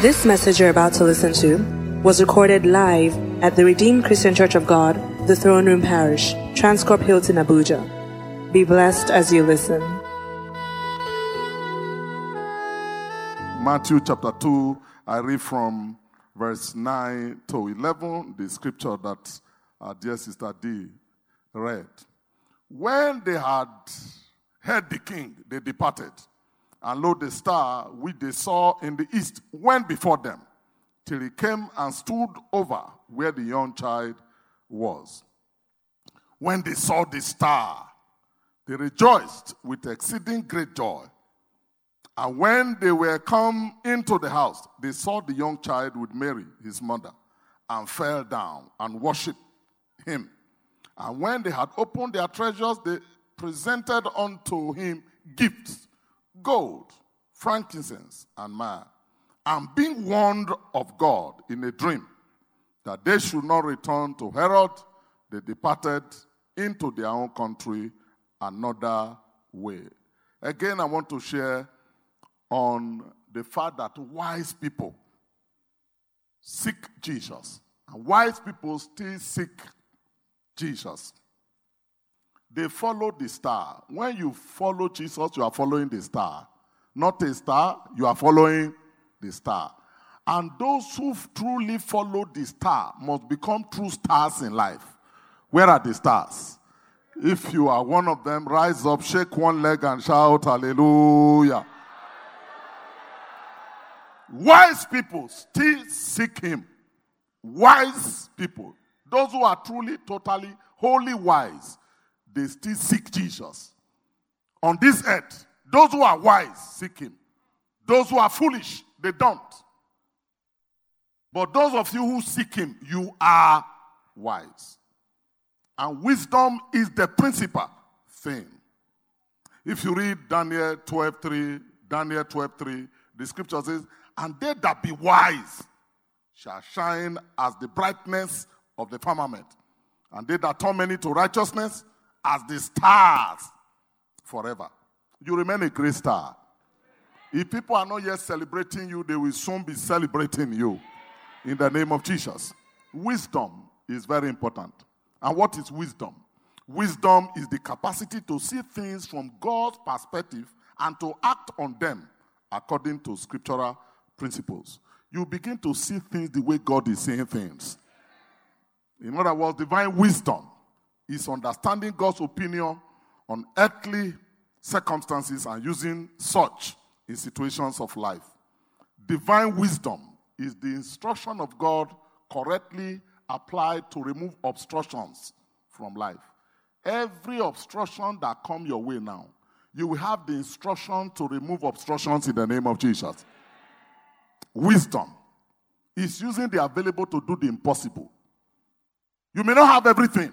This message you're about to listen to was recorded live at the Redeemed Christian Church of God, the Throne Room Parish, Transcorp Hilton, Abuja. Be blessed as you listen. Matthew chapter 2, I read from verse 9 to 11, the scripture that our dear sister D read. When they had heard the king, they departed. And lo, the star which they saw in the east went before them, till he came and stood over where the young child was. When they saw the star, they rejoiced with exceeding great joy. And when they were come into the house, they saw the young child with Mary, his mother, and fell down and worshipped him. And when they had opened their treasures, they presented unto him gifts gold, frankincense, and myrrh. And being warned of God in a dream that they should not return to Herod, they departed into their own country another way. Again, I want to share on the fact that wise people seek Jesus, and wise people still seek Jesus. They follow the star. When you follow Jesus, you are following the star. Not a star, you are following the star. And those who truly follow the star must become true stars in life. Where are the stars? If you are one of them, rise up, shake one leg, and shout, Hallelujah. Wise people still seek him. Wise people, those who are truly, totally, wholly wise, they still seek Jesus. On this earth, those who are wise seek him. Those who are foolish, they don't. But those of you who seek him, you are wise. And wisdom is the principal thing. If you read Daniel 12:3, Daniel 12:3, the scripture says, And they that be wise shall shine as the brightness of the firmament, and they that turn many to righteousness as the stars forever. You remain a great star. If people are not yet celebrating you, they will soon be celebrating you in the name of Jesus. Wisdom is very important. And what is wisdom? Wisdom is the capacity to see things from God's perspective and to act on them according to scriptural principles. You begin to see things the way God is seeing things. In other words, divine wisdom is understanding God's opinion on earthly circumstances and using such in situations of life. Divine wisdom is the instruction of God correctly applied to remove obstructions from life. Every obstruction that come your way now, you will have the instruction to remove obstructions in the name of Jesus. Wisdom is using the available to do the impossible. You may not have everything,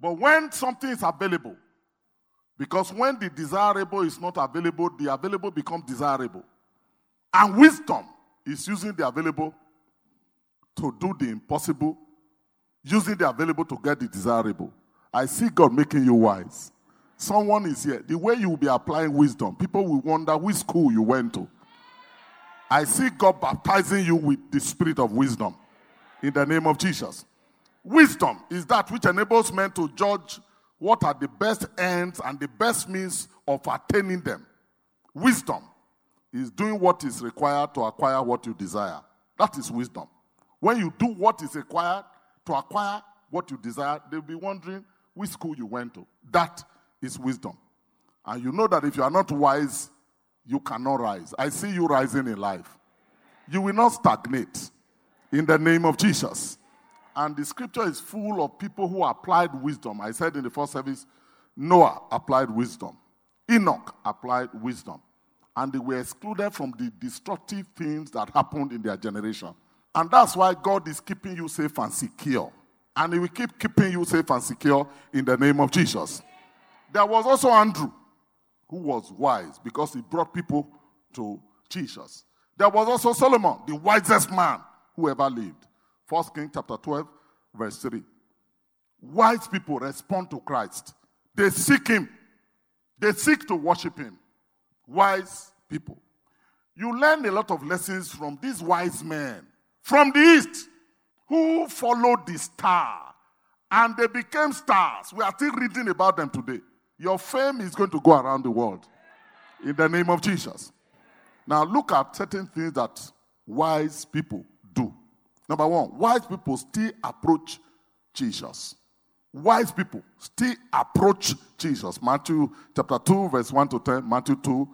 but when something is available, because when the desirable is not available, the available becomes desirable. And wisdom is using the available to do the impossible, using the available to get the desirable. I see God making you wise. Someone is here. The way you will be applying wisdom, people will wonder which school you went to. I see God baptizing you with the spirit of wisdom in the name of Jesus. Wisdom is that which enables men to judge what are the best ends and the best means of attaining them. Wisdom is doing what is required to acquire what you desire. That is wisdom. When you do what is required to acquire what you desire, they'll be wondering which school you went to. That is wisdom. And you know that if you are not wise, you cannot rise. I see you rising in life. You will not stagnate in the name of Jesus. And the scripture is full of people who applied wisdom. I said in the first service, Noah applied wisdom, Enoch applied wisdom. And they were excluded from the destructive things that happened in their generation. And that's why God is keeping you safe and secure. And He will keep keeping you safe and secure in the name of Jesus. There was also Andrew, who was wise because he brought people to Jesus. There was also Solomon, the wisest man who ever lived. First King chapter 12, verse 3. Wise people respond to Christ. They seek him. They seek to worship him. Wise people. You learn a lot of lessons from these wise men from the east who followed the star and they became stars. We are still reading about them today. Your fame is going to go around the world in the name of Jesus. Now, look at certain things that wise people. Number one, wise people still approach Jesus. Wise people still approach Jesus. Matthew chapter 2, verse 1 to 10. Matthew 2,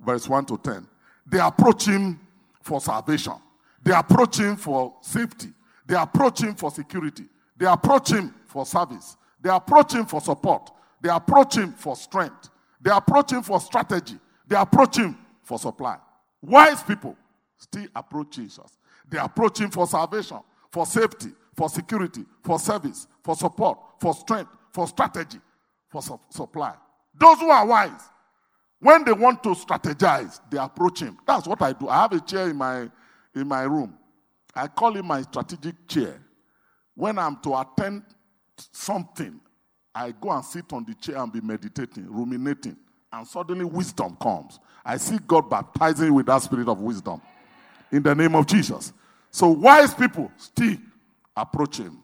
verse 1 to 10. They approach him for salvation. They approach him for safety. They approach him for security. They approach him for service. They approach him for support. They approach him for strength. They approach him for strategy. They approach him for supply. Wise people still approach Jesus. They approach him for salvation, for safety, for security, for service, for support, for strength, for strategy, for su- supply. Those who are wise, when they want to strategize, they approach him. That's what I do. I have a chair in my in my room. I call it my strategic chair. When I'm to attend something, I go and sit on the chair and be meditating, ruminating, and suddenly wisdom comes. I see God baptizing with that spirit of wisdom in the name of Jesus. So wise people still approach him.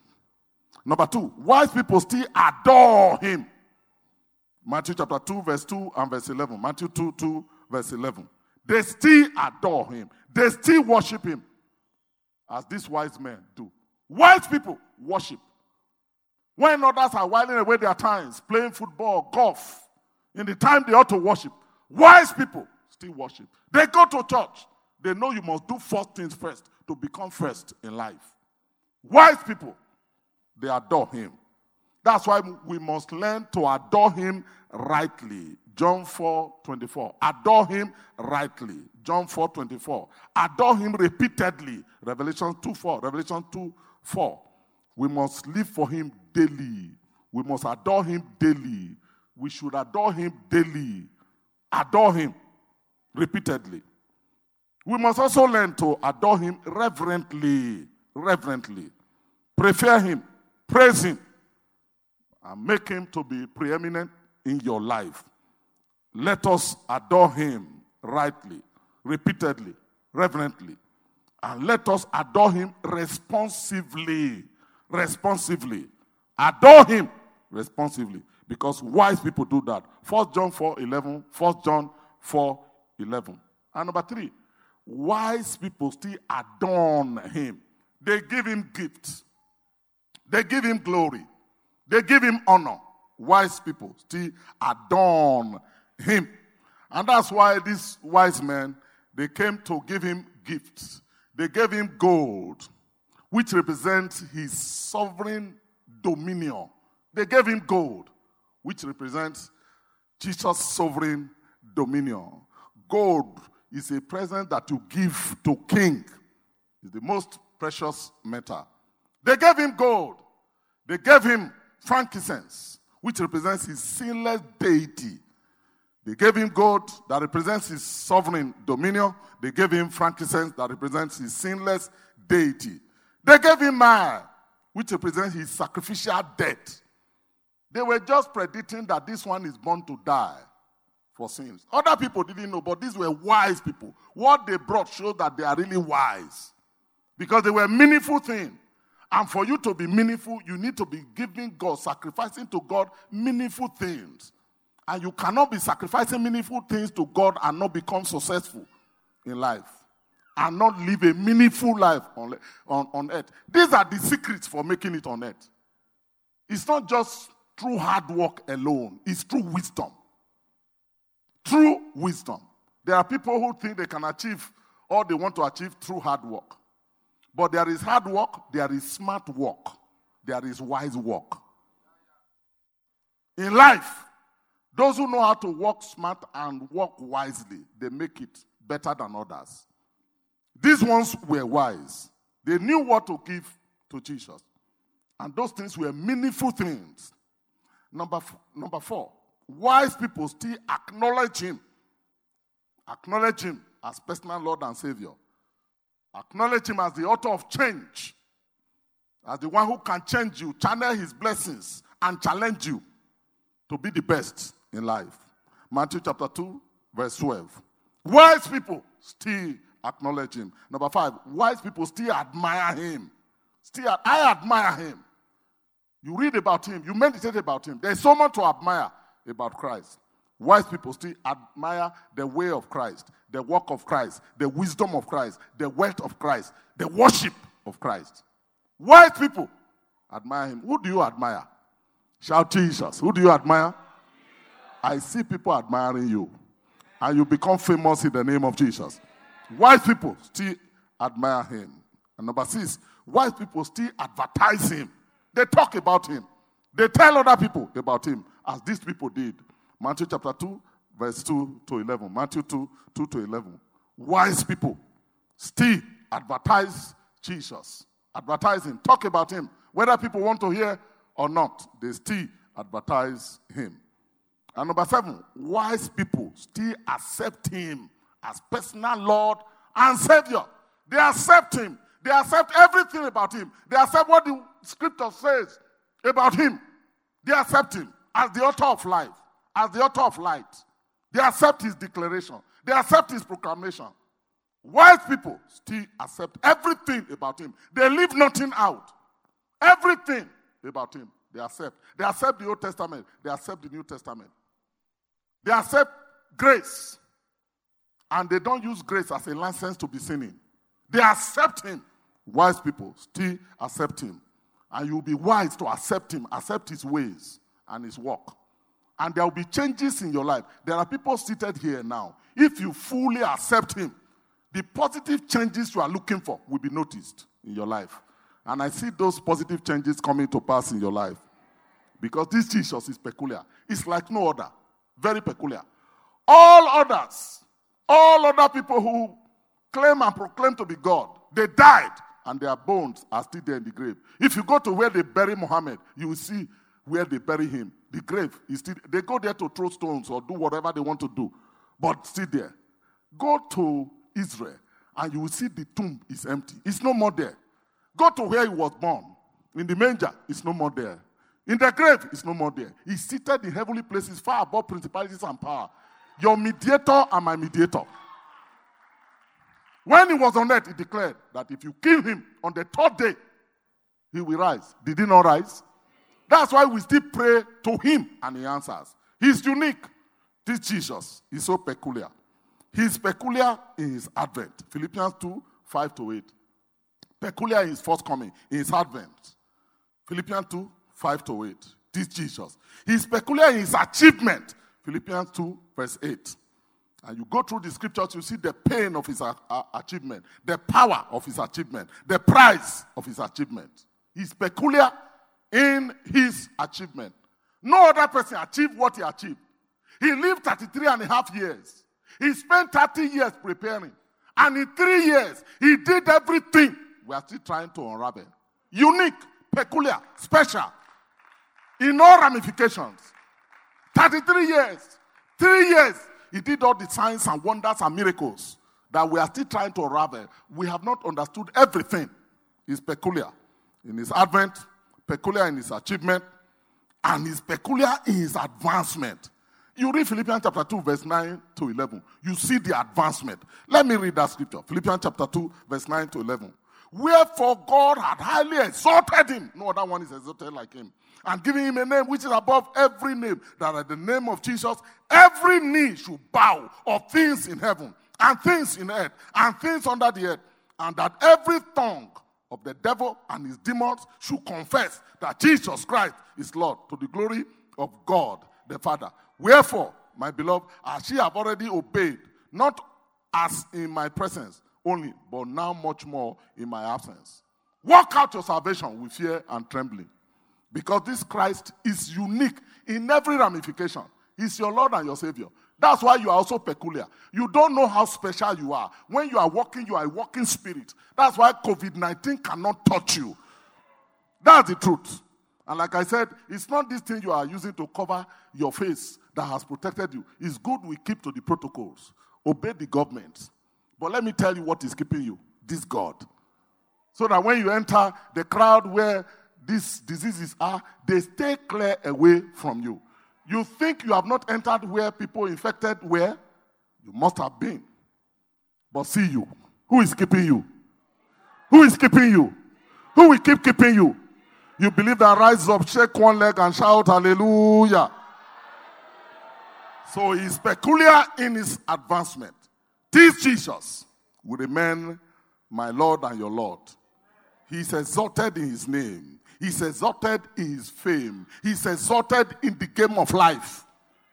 Number two, wise people still adore him. Matthew chapter 2, verse 2 and verse 11. Matthew 2, 2, verse 11. They still adore him. They still worship him as these wise men do. Wise people worship. When others are whiling away their times, playing football, golf, in the time they ought to worship, wise people still worship. They go to church. They know you must do first things first to become first in life. Wise people, they adore him. That's why we must learn to adore him rightly. John 4 24. Adore him rightly. John 4 24. Adore him repeatedly. Revelation 2 4. Revelation 2 4. We must live for him daily. We must adore him daily. We should adore him daily. Adore him repeatedly. We must also learn to adore him reverently. Reverently. Prefer him. Praise him. And make him to be preeminent in your life. Let us adore him rightly, repeatedly, reverently. And let us adore him responsively. Responsively. Adore him responsively. Because wise people do that. 1 John 4 11. 1 John 4 11. And number three, wise people still adorn him. They give him gifts. They give him glory. They give him honor. Wise people still adorn him. And that's why these wise men, they came to give him gifts. They gave him gold, which represents his sovereign dominion. They gave him gold, which represents Jesus' sovereign dominion. Gold is a present that you give to king. It's the most precious metal. They gave him gold. They gave him frankincense, which represents his sinless deity. They gave him gold that represents his sovereign dominion. They gave him frankincense that represents his sinless deity. They gave him myrrh, which represents his sacrificial death. They were just predicting that this one is born to die for sins. Other people didn't know, but these were wise people. What they brought showed that they are really wise because they were meaningful things. And for you to be meaningful, you need to be giving God, sacrificing to God meaningful things. And you cannot be sacrificing meaningful things to God and not become successful in life and not live a meaningful life on, on, on earth. These are the secrets for making it on earth. It's not just through hard work alone, it's through wisdom. True wisdom. There are people who think they can achieve all they want to achieve through hard work. But there is hard work, there is smart work, there is wise work. In life, those who know how to work smart and work wisely, they make it better than others. These ones were wise. They knew what to give to Jesus. And those things were meaningful things. Number, f- number four, wise people still acknowledge him. Acknowledge him as personal Lord and Savior. Acknowledge him as the author of change. As the one who can change you, channel his blessings, and challenge you to be the best in life. Matthew chapter 2, verse 12. Wise people still acknowledge him. Number five, wise people still admire him. Still, I admire him. You read about him, you meditate about him. There's so much to admire about Christ. Wise people still admire the way of Christ, the work of Christ, the wisdom of Christ, the wealth of Christ, the worship of Christ. Wise people admire him. Who do you admire? Shout Jesus. Who do you admire? I see people admiring you. And you become famous in the name of Jesus. Wise people still admire him. And number six, wise people still advertise him. They talk about him. They tell other people about him, as these people did. Matthew chapter 2, verse 2 to 11. Matthew 2, 2 to 11. Wise people still advertise Jesus, advertise him, talk about him. Whether people want to hear or not, they still advertise him. And number seven, wise people still accept him as personal Lord and Savior. They accept him. They accept everything about him. They accept what the scripture says about him. They accept him as the author of life, as the author of light. They accept his declaration. They accept his proclamation. Wise people still accept everything about him. They leave nothing out. Everything about him, they accept. They accept the Old Testament. They accept the New Testament. They accept grace. And they don't use grace as a license to be sinning. They accept him. Wise people still accept him. And you'll be wise to accept him, accept his ways and his work. And there will be changes in your life. There are people seated here now. If you fully accept him, the positive changes you are looking for will be noticed in your life. And I see those positive changes coming to pass in your life. Because this Jesus is peculiar. It's like no other. Very peculiar. All others, all other people who claim and proclaim to be God, they died and their bones are still there in the grave. If you go to where they bury Muhammad, you will see where they bury him. The grave is still, they go there to throw stones or do whatever they want to do, but still there. Go to Israel and you will see the tomb is empty. It's no more there. Go to where he was born. In the manger, it's no more there. In the grave, it's no more there. He's seated in heavenly places far above principalities and power. Your mediator and my mediator. When he was on earth, he declared that if you kill him on the third day, he will rise. Did he not rise? That's why we still pray to him and he answers. He's unique. This Jesus is so peculiar. He's peculiar in his advent. Philippians 2 5 to 8. Peculiar in his first coming, in his advent. Philippians 2 5 to 8. This Jesus. He's peculiar in his achievement. Philippians 2, verse 8. And you go through the scriptures, you see the pain of his achievement, the power of his achievement, the price of his achievement. He's peculiar in his achievement. No other person achieved what he achieved. He lived 33 and a half years. He spent 30 years preparing. And in three years, he did everything. We are still trying to unravel. Unique, peculiar, special, in all ramifications. 33 years. Three years. He did all the signs and wonders and miracles that we are still trying to unravel. We have not understood everything. He's peculiar in his advent, peculiar in his achievement, and he's peculiar in his advancement. You read Philippians chapter 2, verse 9 to 11. You see the advancement. Let me read that scripture. Philippians chapter 2, verse 9 to 11. Wherefore God had highly exalted him. No other one is exalted like him. And giving him a name which is above every name, that at the name of Jesus, every knee should bow of things in heaven, and things in earth, and things under the earth, and that every tongue of the devil and his demons should confess that Jesus Christ is Lord to the glory of God the Father. Wherefore, my beloved, as ye have already obeyed, not as in my presence only, but now much more in my absence. Work out your salvation with fear and trembling. Because this Christ is unique in every ramification. He's your Lord and your Savior. That's why you are also peculiar. You don't know how special you are. When you are walking, you are a walking spirit. That's why COVID 19 cannot touch you. That's the truth. And like I said, it's not this thing you are using to cover your face that has protected you. It's good we keep to the protocols, obey the government. But let me tell you what is keeping you this God. So that when you enter the crowd where these diseases are, they stay clear away from you. You think you have not entered where people infected were? You must have been. but see you. Who is keeping you? Who is keeping you? Who will keep keeping you? You believe that rise up, shake one leg, and shout hallelujah. So he's peculiar in his advancement. This Jesus will remain my Lord and your Lord. He's exalted in his name. He's exalted in his fame. He's exalted in the game of life.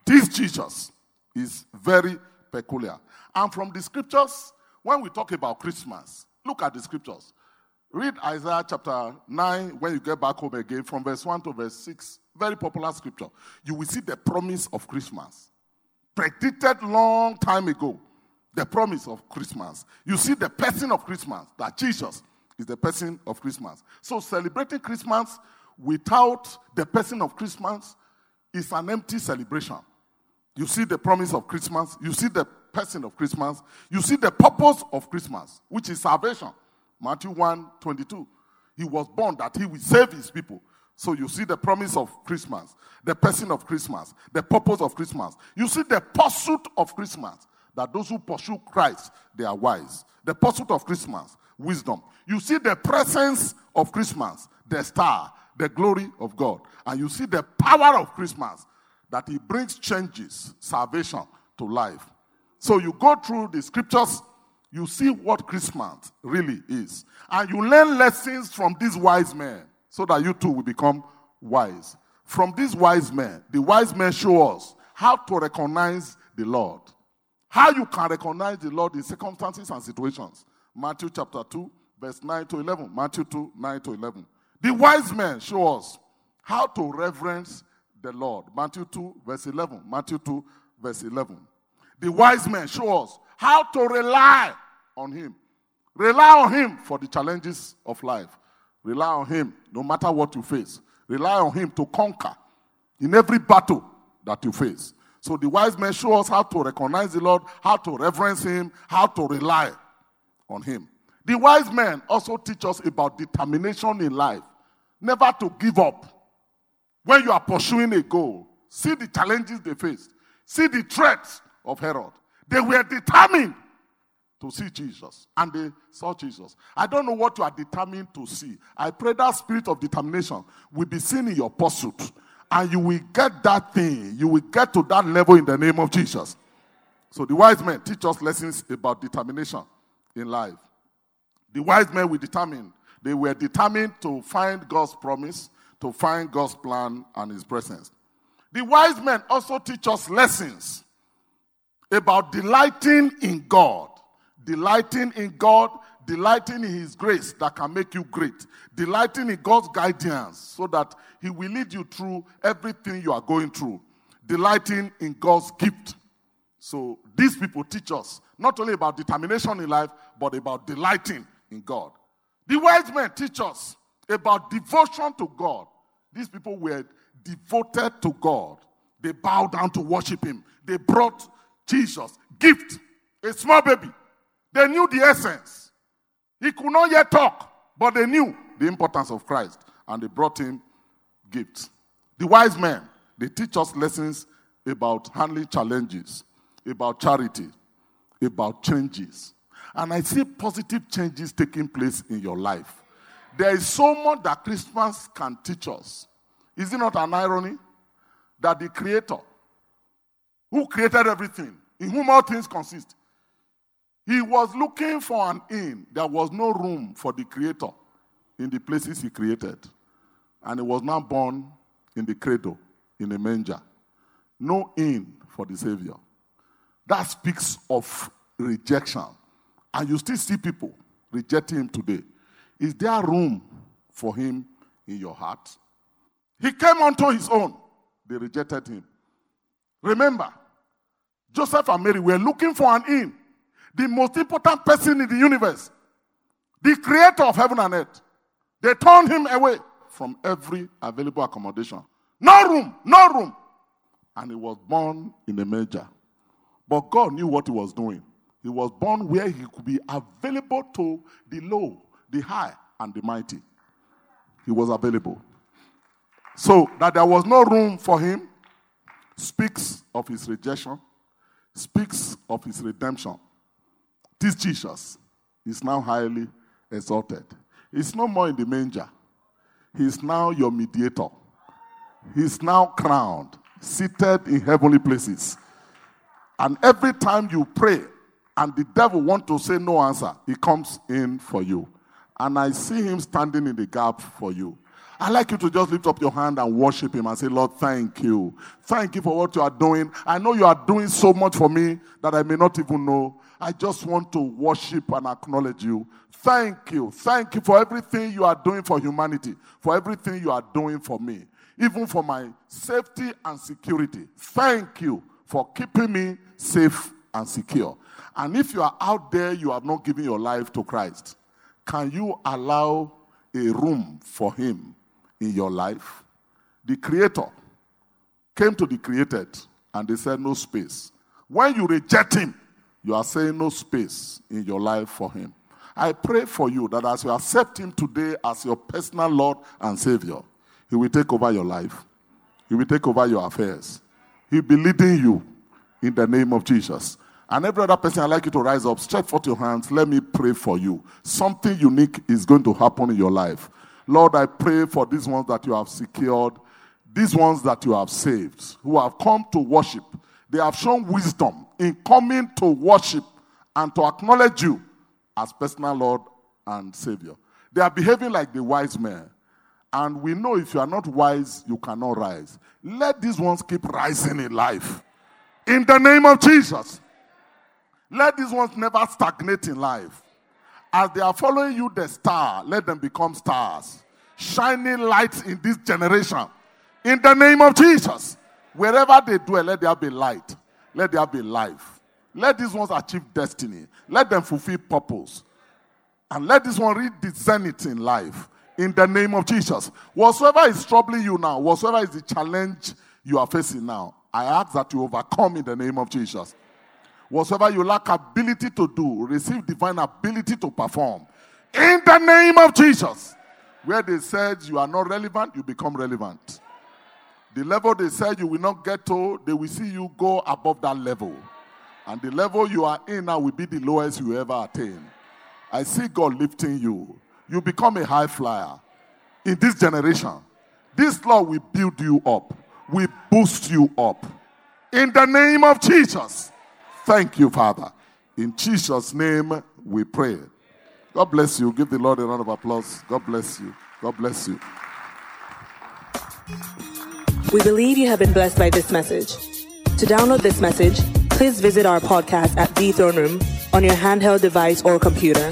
This Jesus is very peculiar. And from the scriptures, when we talk about Christmas, look at the scriptures. Read Isaiah chapter 9 when you get back home again, from verse 1 to verse 6. Very popular scripture. You will see the promise of Christmas. Predicted long time ago. The promise of Christmas. You see the person of Christmas, that Jesus is the person of Christmas. So celebrating Christmas without the person of Christmas is an empty celebration. You see the promise of Christmas, you see the person of Christmas, you see the purpose of Christmas, which is salvation. Matthew 1 22. He was born that he will save his people. So you see the promise of Christmas, the person of Christmas, the purpose of Christmas. You see the pursuit of Christmas, that those who pursue Christ, they are wise. The pursuit of Christmas, wisdom. You see the presence of Christmas, the star, the glory of God. And you see the power of Christmas, that it brings changes, salvation to life. So you go through the scriptures, you see what Christmas really is. And you learn lessons from these wise men so that you too will become wise. From these wise men, the wise men show us how to recognize the Lord. How you can recognize the Lord in circumstances and situations. Matthew chapter 2, verse 9 to 11. Matthew 2, 9 to 11. The wise men show us how to reverence the Lord. Matthew 2, verse 11. Matthew 2, verse 11. The wise men show us how to rely on Him. Rely on Him for the challenges of life. Rely on Him no matter what you face. Rely on Him to conquer in every battle that you face. So the wise men show us how to recognize the Lord, how to reverence Him, how to rely on Him. The wise men also teach us about determination in life, never to give up. When you are pursuing a goal, see the challenges they faced, see the threats of Herod. They were determined to see Jesus, and they saw Jesus. I don't know what you are determined to see. I pray that spirit of determination will be seen in your pursuit, and you will get that thing. You will get to that level in the name of Jesus. So the wise men teach us lessons about determination in life. The wise men were determined. They were determined to find God's promise to find God's plan and His presence. The wise men also teach us lessons about delighting in God, delighting in God, delighting in His grace that can make you great, delighting in God's guidance so that He will lead you through everything you are going through, delighting in God's gift. So these people teach us not only about determination in life, but about delighting in God. The wise men teach us about devotion to God. These people were devoted to God. They bowed down to worship Him. They brought Jesus gift, a small baby. They knew the essence. He could not yet talk, but they knew the importance of Christ, and they brought him gifts. The wise men, they teach us lessons about handling challenges, about charity, about changes. And I see positive changes taking place in your life. There is so much that Christmas can teach us. Is it not an irony that the Creator, who created everything, in whom all things consist, he was looking for an inn. There was no room for the Creator in the places he created. And he was now born in the cradle, in a manger. No inn for the Savior. That speaks of rejection. And you still see people rejecting him today. Is there room for him in your heart? He came unto his own. They rejected him. Remember, Joseph and Mary were looking for an inn. The most important person in the universe, the creator of heaven and earth. They turned him away from every available accommodation. No room, no room. And he was born in a manger. But God knew what he was doing. He was born where he could be available to the low, the high, and the mighty. He was available. So that there was no room for him speaks of his rejection, speaks of his redemption. This Jesus is now highly exalted. He's no more in the manger. He's now your mediator. He's now crowned, seated in heavenly places. And every time you pray and the devil want to say no answer, he comes in for you. And I see him standing in the gap for you. I like you to just lift up your hand and worship him and say, Lord, thank you. Thank you for what you are doing. I know you are doing so much for me that I may not even know. I just want to worship and acknowledge you. Thank you. Thank you for everything you are doing for humanity, for everything you are doing for me, even for my safety and security. Thank you for keeping me safe and secure. And if you are out there, you have not given your life to Christ, can you allow a room for Him in your life? The Creator came to the created and they said, No space. When you reject Him, you are saying no space in your life for Him. I pray for you that as you accept Him today as your personal Lord and Savior, He will take over your life, He will take over your affairs, He will be leading you in the name of Jesus. And every other person, I'd like you to rise up, stretch forth your hands. Let me pray for you. Something unique is going to happen in your life. Lord, I pray for these ones that you have secured, these ones that you have saved, who have come to worship. They have shown wisdom in coming to worship and to acknowledge you as personal Lord and Savior. They are behaving like the wise men. And we know if you are not wise, you cannot rise. Let these ones keep rising in life. In the name of Jesus. Let these ones never stagnate in life. As they are following you, the star, let them become stars, shining lights in this generation. In the name of Jesus. Wherever they dwell, let there be light. Let there be life. Let these ones achieve destiny. Let them fulfill purpose. And let this one read the zenith in life. In the name of Jesus. Whatsoever is troubling you now, whatsoever is the challenge you are facing now, I ask that you overcome in the name of Jesus. Whatsoever you lack ability to do, receive divine ability to perform. In the name of Jesus. Where they said you are not relevant, you become relevant. The level they said you will not get to, they will see you go above that level. And the level you are in now will be the lowest you ever attain. I see God lifting you. You become a high flyer in this generation. This law will build you up will boost you up. In the name of Jesus. Thank you, Father. In Jesus' name we pray. God bless you. Give the Lord a round of applause. God bless you. God bless you. We believe you have been blessed by this message. To download this message, please visit our podcast at The Throne Room on your handheld device or computer.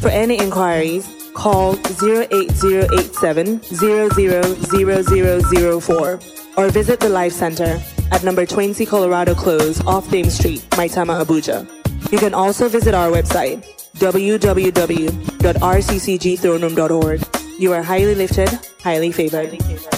For any inquiries, call 08087 000004 or visit the Life Center at number 20 Colorado Close off Dame Street, Maitama, Abuja. You can also visit our website, www.rccgthroneroom.org. You are highly lifted, highly favored.